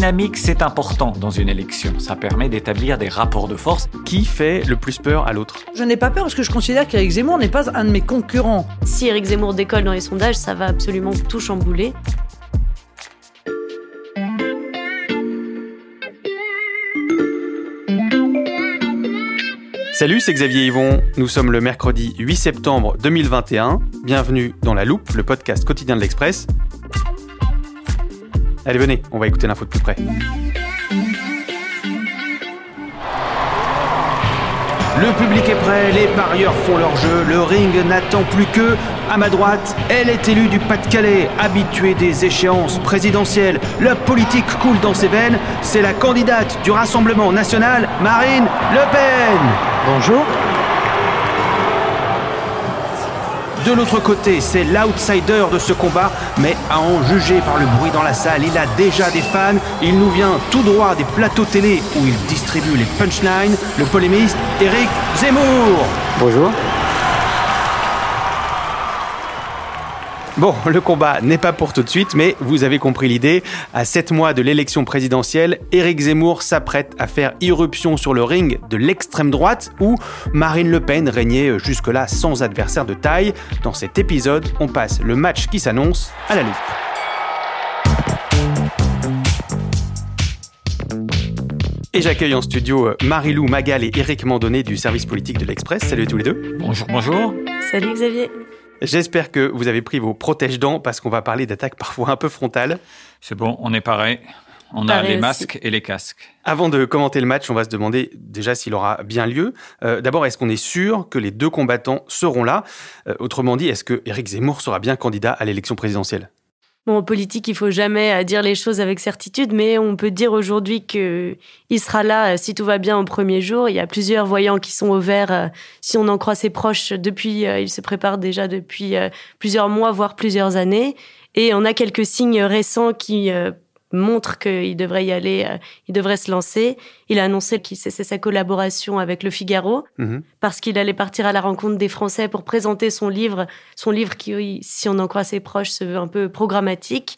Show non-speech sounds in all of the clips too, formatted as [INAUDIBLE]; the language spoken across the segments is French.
dynamique, c'est important dans une élection. Ça permet d'établir des rapports de force. Qui fait le plus peur à l'autre? Je n'ai pas peur parce que je considère qu'Éric Zemmour n'est pas un de mes concurrents. Si Éric Zemmour décolle dans les sondages, ça va absolument tout chambouler. Salut, c'est Xavier Yvon. Nous sommes le mercredi 8 septembre 2021. Bienvenue dans La Loupe, le podcast quotidien de l'Express. Allez, venez, on va écouter l'info de plus près. Le public est prêt, les parieurs font leur jeu, le ring n'attend plus que. À ma droite, elle est élue du Pas-de-Calais, habituée des échéances présidentielles. La politique coule dans ses veines. C'est la candidate du Rassemblement national, Marine Le Pen. Bonjour. De l'autre côté, c'est l'outsider de ce combat, mais à en juger par le bruit dans la salle, il a déjà des fans. Il nous vient tout droit des plateaux télé où il distribue les punchlines, le polémiste Eric Zemmour. Bonjour. Bon, le combat n'est pas pour tout de suite, mais vous avez compris l'idée. À 7 mois de l'élection présidentielle, Éric Zemmour s'apprête à faire irruption sur le ring de l'extrême droite où Marine Le Pen régnait jusque-là sans adversaire de taille. Dans cet épisode, on passe le match qui s'annonce à la loupe. Et j'accueille en studio Marie-Lou Magal et Éric Mandonnet du service politique de l'Express. Salut à tous les deux. Bonjour, bonjour. Salut Xavier. J'espère que vous avez pris vos protège-dents parce qu'on va parler d'attaques parfois un peu frontales. C'est bon, on est pareil. On a les aussi. masques et les casques. Avant de commenter le match, on va se demander déjà s'il aura bien lieu. Euh, D'abord, est-ce qu'on est sûr que les deux combattants seront là? Euh, Autrement dit, est-ce que Éric Zemmour sera bien candidat à l'élection présidentielle? Bon, en politique, il faut jamais euh, dire les choses avec certitude, mais on peut dire aujourd'hui que il sera là euh, si tout va bien au premier jour. Il y a plusieurs voyants qui sont au vert. euh, Si on en croit ses proches, depuis, euh, il se prépare déjà depuis euh, plusieurs mois, voire plusieurs années. Et on a quelques signes récents qui montrent qu'il devrait y aller, euh, il devrait se lancer. Il a annoncé qu'il cessait sa collaboration avec Le Figaro Mhm. parce qu'il allait partir à la rencontre des Français pour présenter son livre, son livre qui, si on en croit ses proches, se veut un peu programmatique.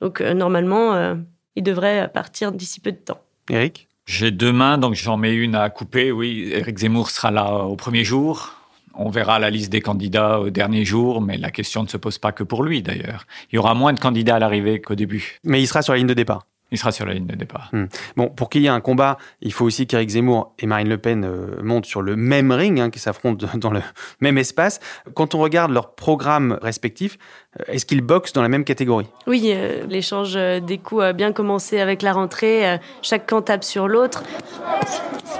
Donc euh, normalement, euh, il devrait partir d'ici peu de temps. Éric J'ai deux mains, donc j'en mets une à couper. Oui, Éric Zemmour sera là au premier jour. On verra la liste des candidats au dernier jour, mais la question ne se pose pas que pour lui d'ailleurs. Il y aura moins de candidats à l'arrivée qu'au début. Mais il sera sur la ligne de départ. Il sera sur la ligne de départ. Bon, pour qu'il y ait un combat, il faut aussi qu'Éric Zemmour et Marine Le Pen euh, montent sur le même ring, hein, qui s'affrontent [LAUGHS] dans le même espace. Quand on regarde leurs programmes respectifs, euh, est-ce qu'ils boxent dans la même catégorie? Oui, euh, l'échange euh, des coups a bien commencé avec la rentrée. euh, chaque camp tape sur l'autre.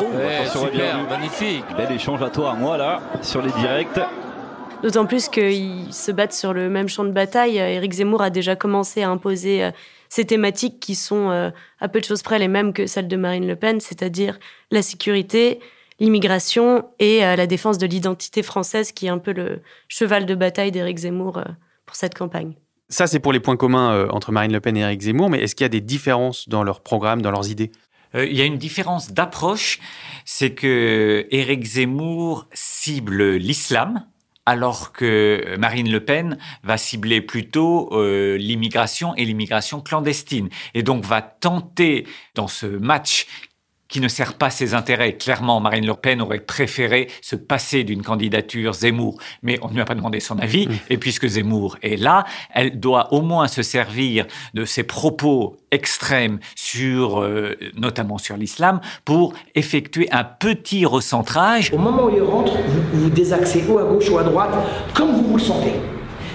Ouais, super, magnifique. Bel échange à toi, moi là, sur les directs. D'autant plus qu'ils se battent sur le même champ de bataille. Éric Zemmour a déjà commencé à imposer euh, ces thématiques qui sont euh, à peu de choses près les mêmes que celles de Marine Le Pen, c'est-à-dire la sécurité, l'immigration et euh, la défense de l'identité française, qui est un peu le cheval de bataille d'Éric Zemmour euh, pour cette campagne. Ça, c'est pour les points communs euh, entre Marine Le Pen et Éric Zemmour, mais est-ce qu'il y a des différences dans leurs programmes, dans leurs idées? Euh, il y a une différence d'approche, c'est que Éric Zemmour cible l'islam, alors que Marine Le Pen va cibler plutôt euh, l'immigration et l'immigration clandestine, et donc va tenter dans ce match qui ne sert pas ses intérêts. Clairement, Marine Le Pen aurait préféré se passer d'une candidature Zemmour, mais on ne lui a pas demandé son avis. Et puisque Zemmour est là, elle doit au moins se servir de ses propos extrêmes sur, euh, notamment sur l'islam, pour effectuer un petit recentrage. Au moment où il rentre, vous, vous désaxez ou à gauche ou à droite, comme vous vous le sentez.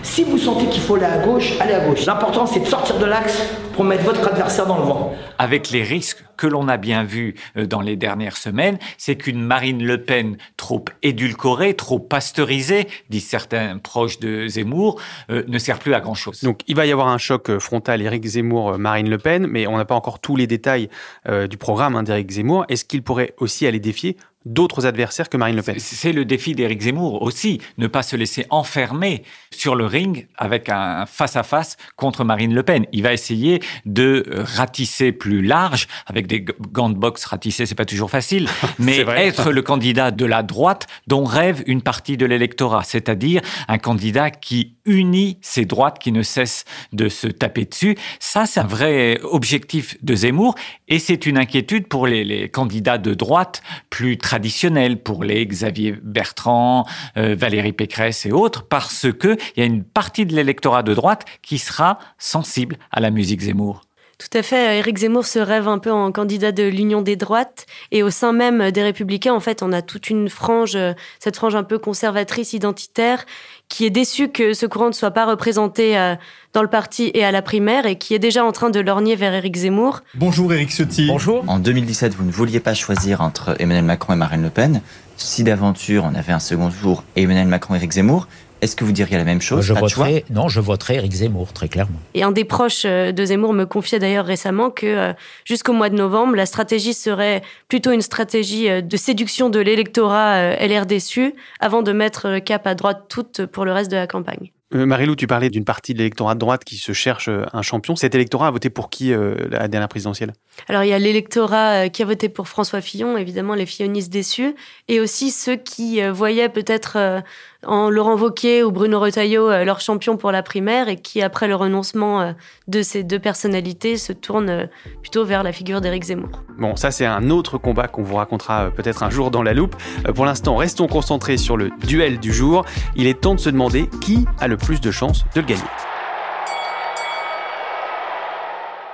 Si vous sentez qu'il faut aller à gauche, allez à gauche. L'important, c'est de sortir de l'axe pour mettre votre adversaire dans le vent. avec les risques que l'on a bien vus euh, dans les dernières semaines, c'est qu'une Marine Le Pen trop édulcorée, trop pasteurisée, disent certains proches de Zemmour, euh, ne sert plus à grand-chose. Donc, il va y avoir un choc euh, frontal Éric Zemmour-Marine Le Pen, mais on n'a pas encore tous les détails euh, du programme hein, d'Éric Zemmour. Est-ce qu'il pourrait aussi aller défier d'autres adversaires que Marine Le Pen. C'est le défi d'Éric Zemmour aussi, ne pas se laisser enfermer sur le ring avec un face-à-face contre Marine Le Pen. Il va essayer de ratisser plus large, avec des gants de boxe ratissés, c'est pas toujours facile, [LAUGHS] mais être le candidat de la droite dont rêve une partie de l'électorat, c'est-à-dire un candidat qui unit ces droites qui ne cessent de se taper dessus. Ça, c'est un vrai objectif de Zemmour et c'est une inquiétude pour les, les candidats de droite plus traditionnels, pour les Xavier Bertrand, euh, Valérie Pécresse et autres, parce qu'il y a une partie de l'électorat de droite qui sera sensible à la musique Zemmour. Tout à fait. Éric Zemmour se rêve un peu en candidat de l'Union des droites. Et au sein même des Républicains, en fait, on a toute une frange, cette frange un peu conservatrice, identitaire, qui est déçue que ce courant ne soit pas représenté euh, dans le parti et à la primaire et qui est déjà en train de lorgner vers Éric Zemmour. Bonjour Éric Ciotti. Bonjour. En 2017, vous ne vouliez pas choisir entre Emmanuel Macron et Marine LePen. Si d'aventure on avait un second tour Emmanuel Macron et Éric Zemmour, est-ce que vous diriez la même chose je voterai, Non, je voterai Éric Zemmour, très clairement. Et un des proches euh, de Zemmour me confiait d'ailleurs récemment que euh, jusqu'au mois de novembre, la stratégie serait plutôt une stratégie euh, de séduction de l'électorat LR déçu avant de mettre le cap à droite toute pour le reste de la campagne. Marilou, tu parlais d'une partie de l'électorat de droite qui se cherche un champion. Cet électorat a voté pour qui la dernière présidentielle? Alors, il y a l'électorat qui a voté pour François Fillon, évidemment, les fillonistes déçus, et aussi ceux qui voyaient peut-être en Laurent Wauquiez ou Bruno Retailleau, euh, leur champion pour la primaire, et qui, après le renoncement euh, de ces deux personnalités, se tourne euh, plutôt vers la figure d'Éric Zemmour. Bon, ça c'est un autre combat qu'on vous racontera peut-être un jour dans la loupe. Pour l'instant, restons concentrés sur le duel du jour. Il est temps de se demander qui a le plus de chances de le gagner.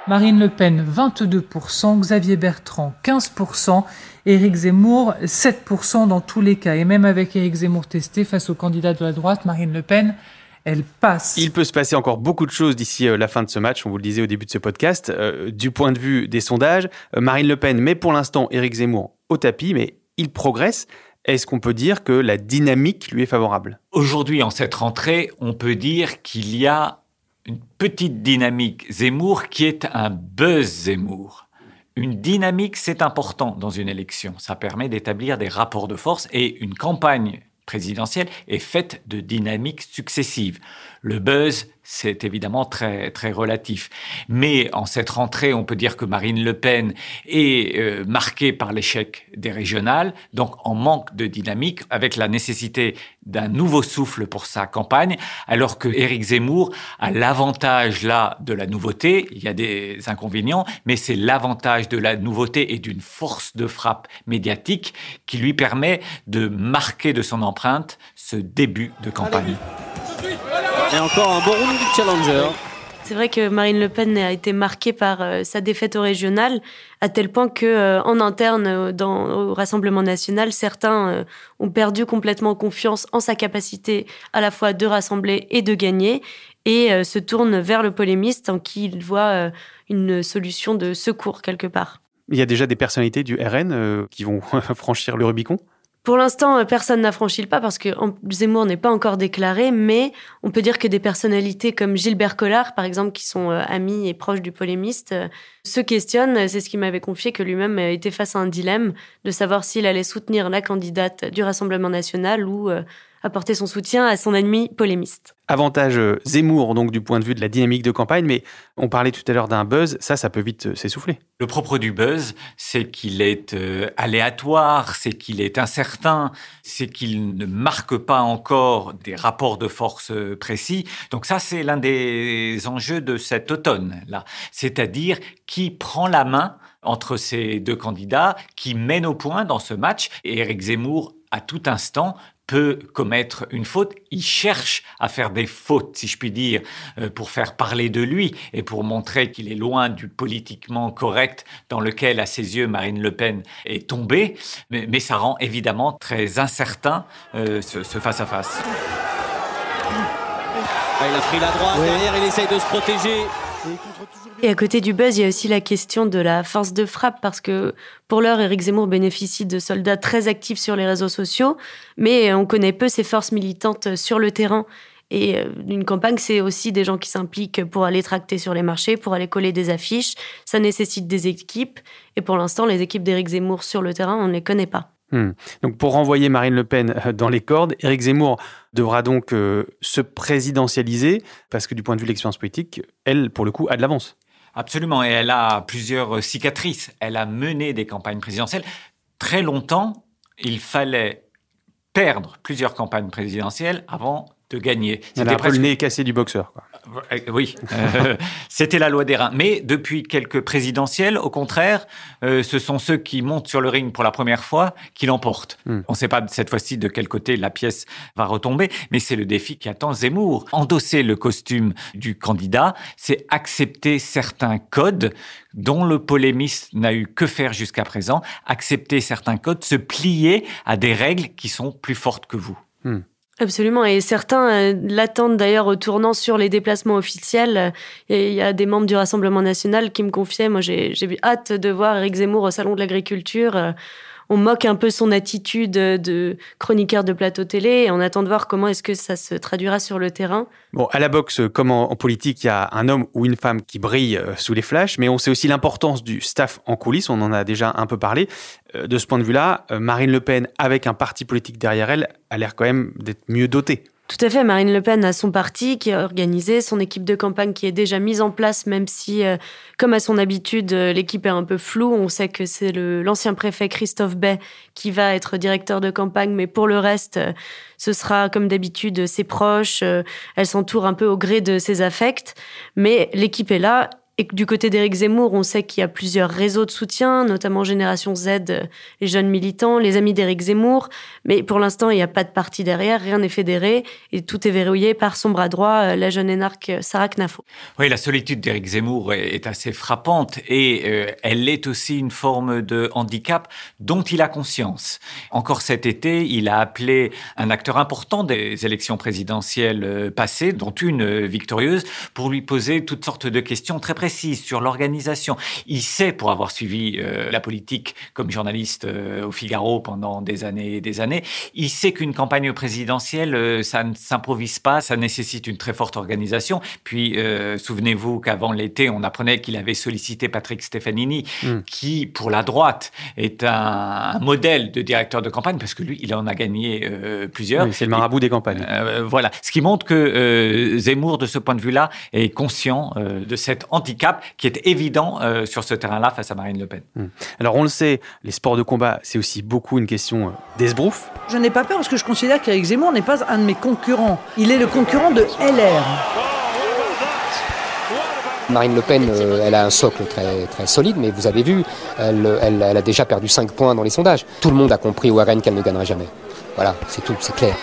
Marine Le Pen 22%, Xavier Bertrand 15%, Éric Zemmour 7% dans tous les cas. Et même avec Éric Zemmour testé face au candidat de la droite, Marine Le Pen, elle passe. Il peut se passer encore beaucoup de choses d'ici euh, la fin de ce match, on vous le disait au début de ce podcast. Euh, du point de vue des sondages, euh, Marine Le Pen met pour l'instant Éric Zemmour au tapis, mais il progresse. Est-ce qu'on peut dire que la dynamique lui est favorable? Aujourd'hui, en cette rentrée, on peut dire qu'il y a une petite dynamique Zemmour qui est un buzz Zemmour. Une dynamique, c'est important dans une élection. Ça permet d'établir des rapports de force et une campagne présidentielle est faite de dynamiques successives. Le buzz, c'est évidemment très, très relatif. Mais en cette rentrée, on peut dire que Marine Le Pen est euh, marquée par l'échec des régionales, donc en manque de dynamique, avec la nécessité d'un nouveau souffle pour sa campagne, alors que Éric Zemmour a l'avantage là de la nouveauté. Il y a des inconvénients, mais c'est l'avantage de la nouveauté et d'une force de frappe médiatique qui lui permet de marquer de son empreinte ce début de campagne. Et encore un bon round du challenger. C'est vrai que Marine Le Pen a été marquée par euh, sa défaite au régional, à tel point que euh, en interne euh, dans, au Rassemblement national, certains ont perdu complètement confiance en sa capacité à la fois de rassembler et de gagner, et se tournent vers le polémiste en qui ils voient une solution de secours quelque part. Il y a déjà des personnalités du RN qui vont [LAUGHS] franchir le Rubicon? Pour l'instant, euh, personne n'a le pas parce que Zemmour n'est pas encore déclaré, mais on peut dire que des personnalités comme Gilbert Collard, par exemple, qui sont euh, amis et proches du polémiste, euh, se questionnent. C'est ce qu'il m'avait confié que lui-même était face à un dilemme de savoir s'il allait soutenir la candidate du Rassemblement national ou apporter son soutien à son ennemi polémiste. Avantage euh, Zemmour, donc du point de vue de la dynamique de campagne, mais on parlait tout à l'heure d'un buzz, ça, ça peut vite euh, s'essouffler. Le propre du buzz, c'est qu'il est euh, aléatoire, c'est qu'il est incertain, c'est qu'il ne marque pas encore des rapports de force précis. Donc ça, c'est l'un des enjeux de cet automne-là. C'est-à-dire qui prend la main entre ces deux candidats, qui mène au point dans ce match. Et Éric Zemmour à tout instant peut commettre une faute, il cherche à faire des fautes, si je puis dire, euh, pour faire parler de lui et pour montrer qu'il est loin du politiquement correct dans lequel, à ses yeux, Marine Le Pen est tombée. Mais, ça rend évidemment très incertain euh, ce face-à-face. Ah, il a pris la droite, derrière il essaye de se protéger. Et à côté du buzz, il y a aussi la question de la force de frappe, parce que pour l'heure, Éric Zemmour bénéficie de soldats très actifs sur les réseaux sociaux, mais on connaît peu ses forces militantes sur le terrain. Et euh, une campagne, c'est aussi des gens qui s'impliquent pour aller tracter sur les marchés, pour aller coller des affiches. Ça nécessite des équipes. Et pour l'instant, les équipes d'Éric Zemmour sur le terrain, on ne les connaît pas. Hmm. Donc pour renvoyer Marine Le Pen euh, dans les cordes, Éric Zemmour devra donc euh, se présidentialiser parce que du point de vue de l'expérience politique, elle, pour le coup, a de l'avance. Absolument, et elle a plusieurs cicatrices. Elle a mené des campagnes présidentielles. Très longtemps, il fallait perdre plusieurs campagnes présidentielles avant de gagner. Un peu le nez cassé du boxeur. Quoi. Euh, oui, [LAUGHS] euh, c'était la loi des reins. Mais depuis quelques présidentielles, au contraire, euh, ce sont ceux qui montent sur le ring pour la première fois qui l'emportent. Hmm. On ne sait pas cette fois-ci de quel côté la pièce va retomber, mais c'est le défi qui attend Zemmour. Endosser le costume du candidat, c'est accepter certains codes dont le polémiste n'a eu que faire jusqu'à présent, accepter certains codes, se plier à des règles qui sont plus fortes que vous. Hmm. Absolument, et certains euh, l'attendent d'ailleurs au tournant sur les déplacements officiels. Il y a des membres du Rassemblement national qui me confiaient, moi j'ai hâte de voir Eric Zemmour au Salon de l'Agriculture. On moque un peu son attitude de chroniqueur de plateau télé et on attend de voir comment est-ce que ça se traduira sur le terrain. Bon, à la boxe, comme en, politique, il y a un homme ou une femme qui brille euh, sous les flashs, mais on sait aussi l'importance du staff en coulisses, on en a déjà un peu parlé. Euh, de ce point de vue-là, euh, Marine Le Pen, avec un parti politique derrière elle, a l'air quand même d'être mieux dotée. Tout à fait. Marine Le Pen a son parti qui est organisé, son équipe de campagne qui est déjà mise en place, même si, euh, comme à son habitude, euh, l'équipe est un peu floue. On sait que c'est l'ancien préfet Christophe Bay qui va être directeur de campagne, mais pour le reste, euh, ce sera comme d'habitude ses proches. elle s'entoure un peu au gré de ses affects, mais l'équipe est là et du côté d'Éric Zemmour, on sait qu'il y a plusieurs réseaux de soutien, notamment Génération Z, euh, les jeunes militants, les amis d'Éric Zemmour. Mais pour l'instant, il n'y a pas de parti derrière, rien n'est fédéré et tout est verrouillé par son bras droit, euh, la jeune énarque euh, Sarah Knafo. Oui, la solitude d'Éric Zemmour est assez frappante et elle est aussi une forme de handicap dont il a conscience. Encore cet été, il a appelé un acteur important des élections présidentielles passées, dont une victorieuse, pour lui poser toutes sortes de questions très précises sur l'organisation. Il sait, pour avoir suivi euh, la politique comme journaliste euh, au Figaro pendant des années et des années, il sait qu'une campagne présidentielle, euh, ça ne s'improvise pas, ça nécessite une très forte organisation. Puis, souvenez-vous qu'avant l'été, on apprenait qu'il avait sollicité Patrick Stefanini, hmm. qui, pour la droite, est un, modèle de directeur de campagne, parce que lui, il en a gagné plusieurs. c'est le marabout des campagnes. voilà. Ce qui montre que Zemmour, de ce point de vue-là, est conscient de cette anti cap qui est évident euh, sur ce terrain-là face à Marine Le Pen. Hmm. Alors on le sait, les sports de combat, c'est aussi beaucoup une question euh, d'esbrouf. Je n'ai pas peur parce que je considère qu'Éric Zemmour n'est pas un de mes concurrents. Il est le concurrent de LR. Marine Le Pen, euh, elle a un socle très, très solide, mais vous avez vu, elle, elle, a déjà perdu 5 points dans les sondages. Tout le monde a compris au RN qu'elle ne gagnerait jamais. Voilà, c'est tout, c'est clair.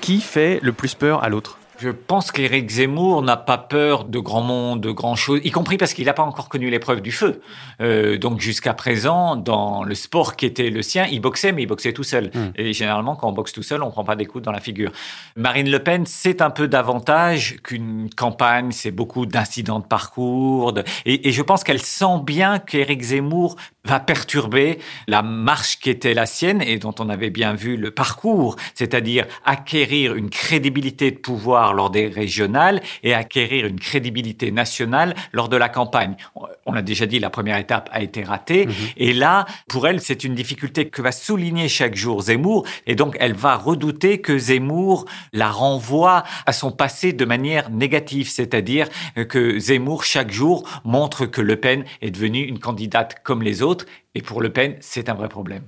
Qui fait le plus peur à l'autre? Je pense qu'Éric Zemmour n'a pas peur de grand monde, de grand chose, y compris parce qu'il n'a pas encore connu l'épreuve du feu. Euh, donc jusqu'à présent, dans le sport qui était le sien, il boxait, mais il boxait tout seul. Hmm. Et généralement, quand on boxe tout seul, on prend pas des coups dans la figure. Marine Le Pen, c'est un peu davantage qu'une campagne, c'est beaucoup d'incidents de parcours. Et, et, je pense qu'elle sent bien qu'Éric Zemmour va perturber la marche qui était la sienne et dont on avait bien vu le parcours, c'est-à-dire acquérir une crédibilité de pouvoir lors des régionales et acquérir une crédibilité nationale lors de la campagne. On l'a déjà dit, la première étape a été ratée mhm. et là, pour elle, c'est une difficulté que va souligner chaque jour Zemmour et donc elle va redouter que Zemmour la renvoie à son passé de manière négative, c'est-à-dire que Zemmour chaque jour montre que Le Pen est devenue une candidate comme les autres et pour Le Pen, c'est un vrai problème.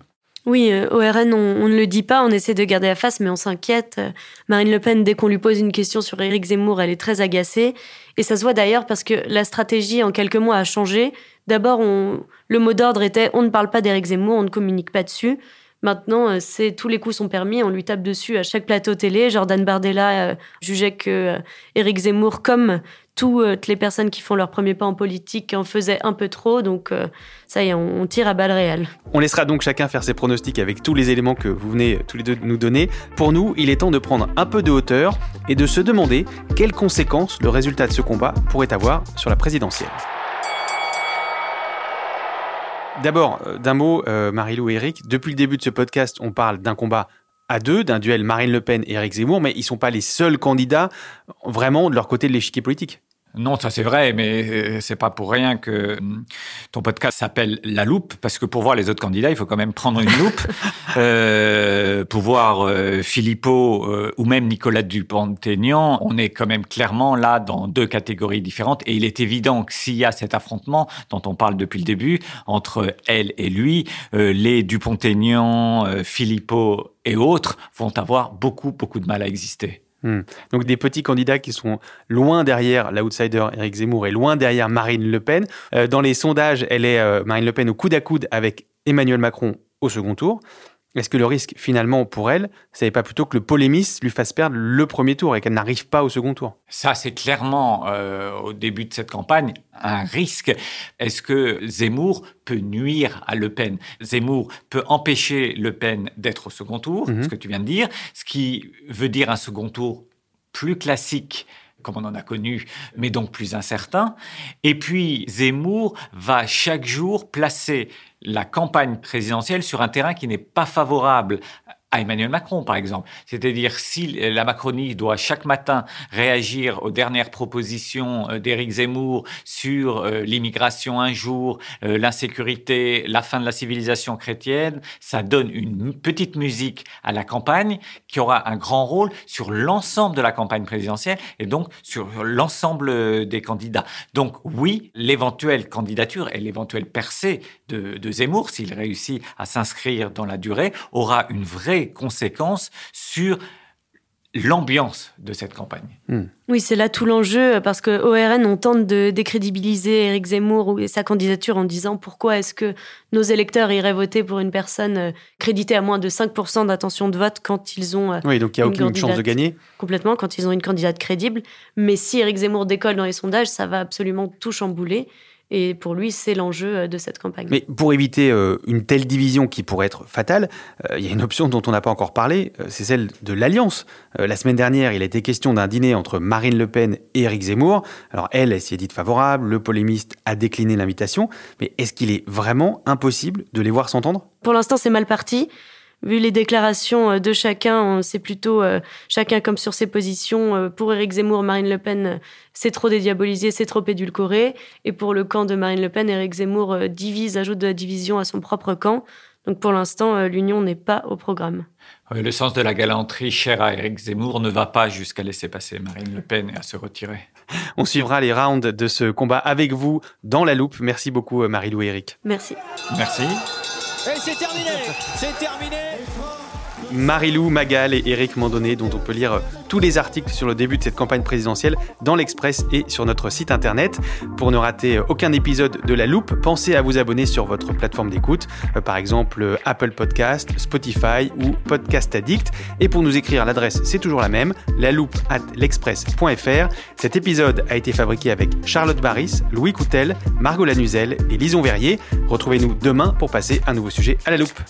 Oui, euh, au RN, on, ne le dit pas, on essaie de garder la face, mais on s'inquiète. Euh, Marine Le Pen, dès qu'on lui pose une question sur Éric Zemmour, elle est très agacée. Et ça se voit d'ailleurs parce que la stratégie, en quelques mois, a changé. D'abord, le mot d'ordre était on ne parle pas d'Éric Zemmour, on ne communique pas dessus. Maintenant, euh, c'est tous les coups sont permis, on lui tape dessus à chaque plateau télé. Jordan Bardella jugeait que Éric Zemmour, comme toutes les personnes qui font leur premier pas en politique en faisaient un peu trop. Donc euh, ça y est, on, tire à balles réelles. On laissera donc chacun faire ses pronostics avec tous les éléments que vous venez tous les deux de nous donner. Pour nous, il est temps de prendre un peu de hauteur et de se demander quelles conséquences le résultat de ce combat pourrait avoir sur la présidentielle. D'abord, euh, d'un mot, euh, Marie-Lou et Eric, depuis le début de ce podcast, on parle d'un combat à deux, d'un duel Marine Le Pen et Eric Zemmour, mais ils sont pas les seuls candidats vraiment de leur côté de l'échiquier politique. Non, ça c'est vrai, mais euh, c'est pas pour rien que hum, ton podcast s'appelle La Loupe, parce que pour voir les autres candidats, il faut quand même prendre une loupe. [LAUGHS] euh, pour voir euh, Philippot euh, ou même Nicolas Dupont-Aignan, on est quand même clairement là dans deux catégories différentes. Et il est évident que s'il y a cet affrontement dont on parle depuis le début entre elle et lui, euh, les Dupont-Aignan, Philippot et autres vont avoir beaucoup, beaucoup de mal à exister. Hmm. Donc des petits candidats qui sont loin derrière l'outsider Éric Zemmour et loin derrière Marine Le Pen. Euh, dans les sondages, elle est euh, Marine Le Pen au coude à coude avec Emmanuel Macron au second tour. Est-ce que le risque finalement pour elle, c'est pas plutôt que le polémiste lui fasse perdre le premier tour et qu'elle n'arrive pas au second tour? Ça, c'est clairement euh, au début de cette campagne un risque. Est-ce que Zemmour peut nuire à Le Pen? Zemmour peut empêcher Le Pen d'être au second tour, Mhm. ce que tu viens de dire, ce qui veut dire un second tour plus classique comme on en a connu, mais donc plus incertain. Et puis, Zemmour va chaque jour placer la campagne présidentielle sur un terrain qui n'est pas favorable à Emmanuel Macron, par exemple. C'est-à-dire, si la Macronie doit chaque matin réagir aux dernières propositions euh, d'Éric Zemmour sur euh, l'immigration un jour, euh, l'insécurité, la fin de la civilisation chrétienne, ça donne une petite musique à la campagne qui aura un grand rôle sur l'ensemble de la campagne présidentielle et donc sur l'ensemble des candidats. Donc oui, l'éventuelle candidature et l'éventuelle percée de Zemmour, s'il réussit à s'inscrire dans la durée, aura une vraie conséquence sur l'ambiance de cette campagne. Oui, c'est là tout l'enjeu, parce que ORN, on tente de décrédibiliser Éric Zemmour ou- et sa candidature en disant pourquoi est-ce que nos électeurs iraient voter pour une personne euh, créditée à moins de 5% d'intention de vote quand ils ont... euh, Oui, donc il n'y a une aucune chance de candidate- gagner. Complètement, quand ils ont une candidate crédible. Mais si Éric Zemmour décolle dans les sondages, ça va absolument tout chambouler. Et pour lui, c'est l'enjeu euh, de cette campagne. Mais pour éviter euh, une telle division qui pourrait être fatale, euh, il y a une option dont on n'a pas encore parlé, c'est celle de l'alliance. La semaine dernière, il a été question d'un dîner entre Marine Le Pen et Éric Zemmour. Alors elle, elle s'y est dite favorable, le polémiste a décliné l'invitation, mais est-ce qu'il est vraiment impossible de les voir s'entendre? Pour l'instant, c'est mal parti. Vu les déclarations euh, de chacun, c'est plutôt euh, chacun comme sur ses positions. Euh, Pour Éric Zemmour, Marine Le Pen, c'est trop dédiabolisé, c'est trop édulcoré. Et pour le camp de Marine Le Pen, Éric Zemmour divise, ajoute de la division à son propre camp. Donc pour l'instant, l'union n'est pas au programme. Le sens de la galanterie cher à Éric Zemmour ne va pas jusqu'à laisser passer Marine Le Pen et à se retirer. [LAUGHS] On suivra les rounds de ce combat avec vous dans la loupe. Merci beaucoup Marie-Lou et Eric. Merci. Merci. Et c'est terminé. C'est terminé Marilou, Magal et Eric Mandonné, dont on peut lire tous les articles sur le début de cette campagne présidentielle dans l'Express et sur notre site internet. Pour ne rater aucun épisode de La Loupe, pensez à vous abonner sur votre plateforme d'écoute, euh, par exemple euh, Apple Podcast, Spotify ou Podcast Addict. Et pour nous écrire, l'adresse c'est toujours la même, la loupe at l'express.fr. Cet épisode a été fabriqué avec Charlotte Barris, Louis Coutel, Margot Lanuzel et Lison Verrier. Retrouvez-nous demain pour passer un nouveau sujet à la loupe.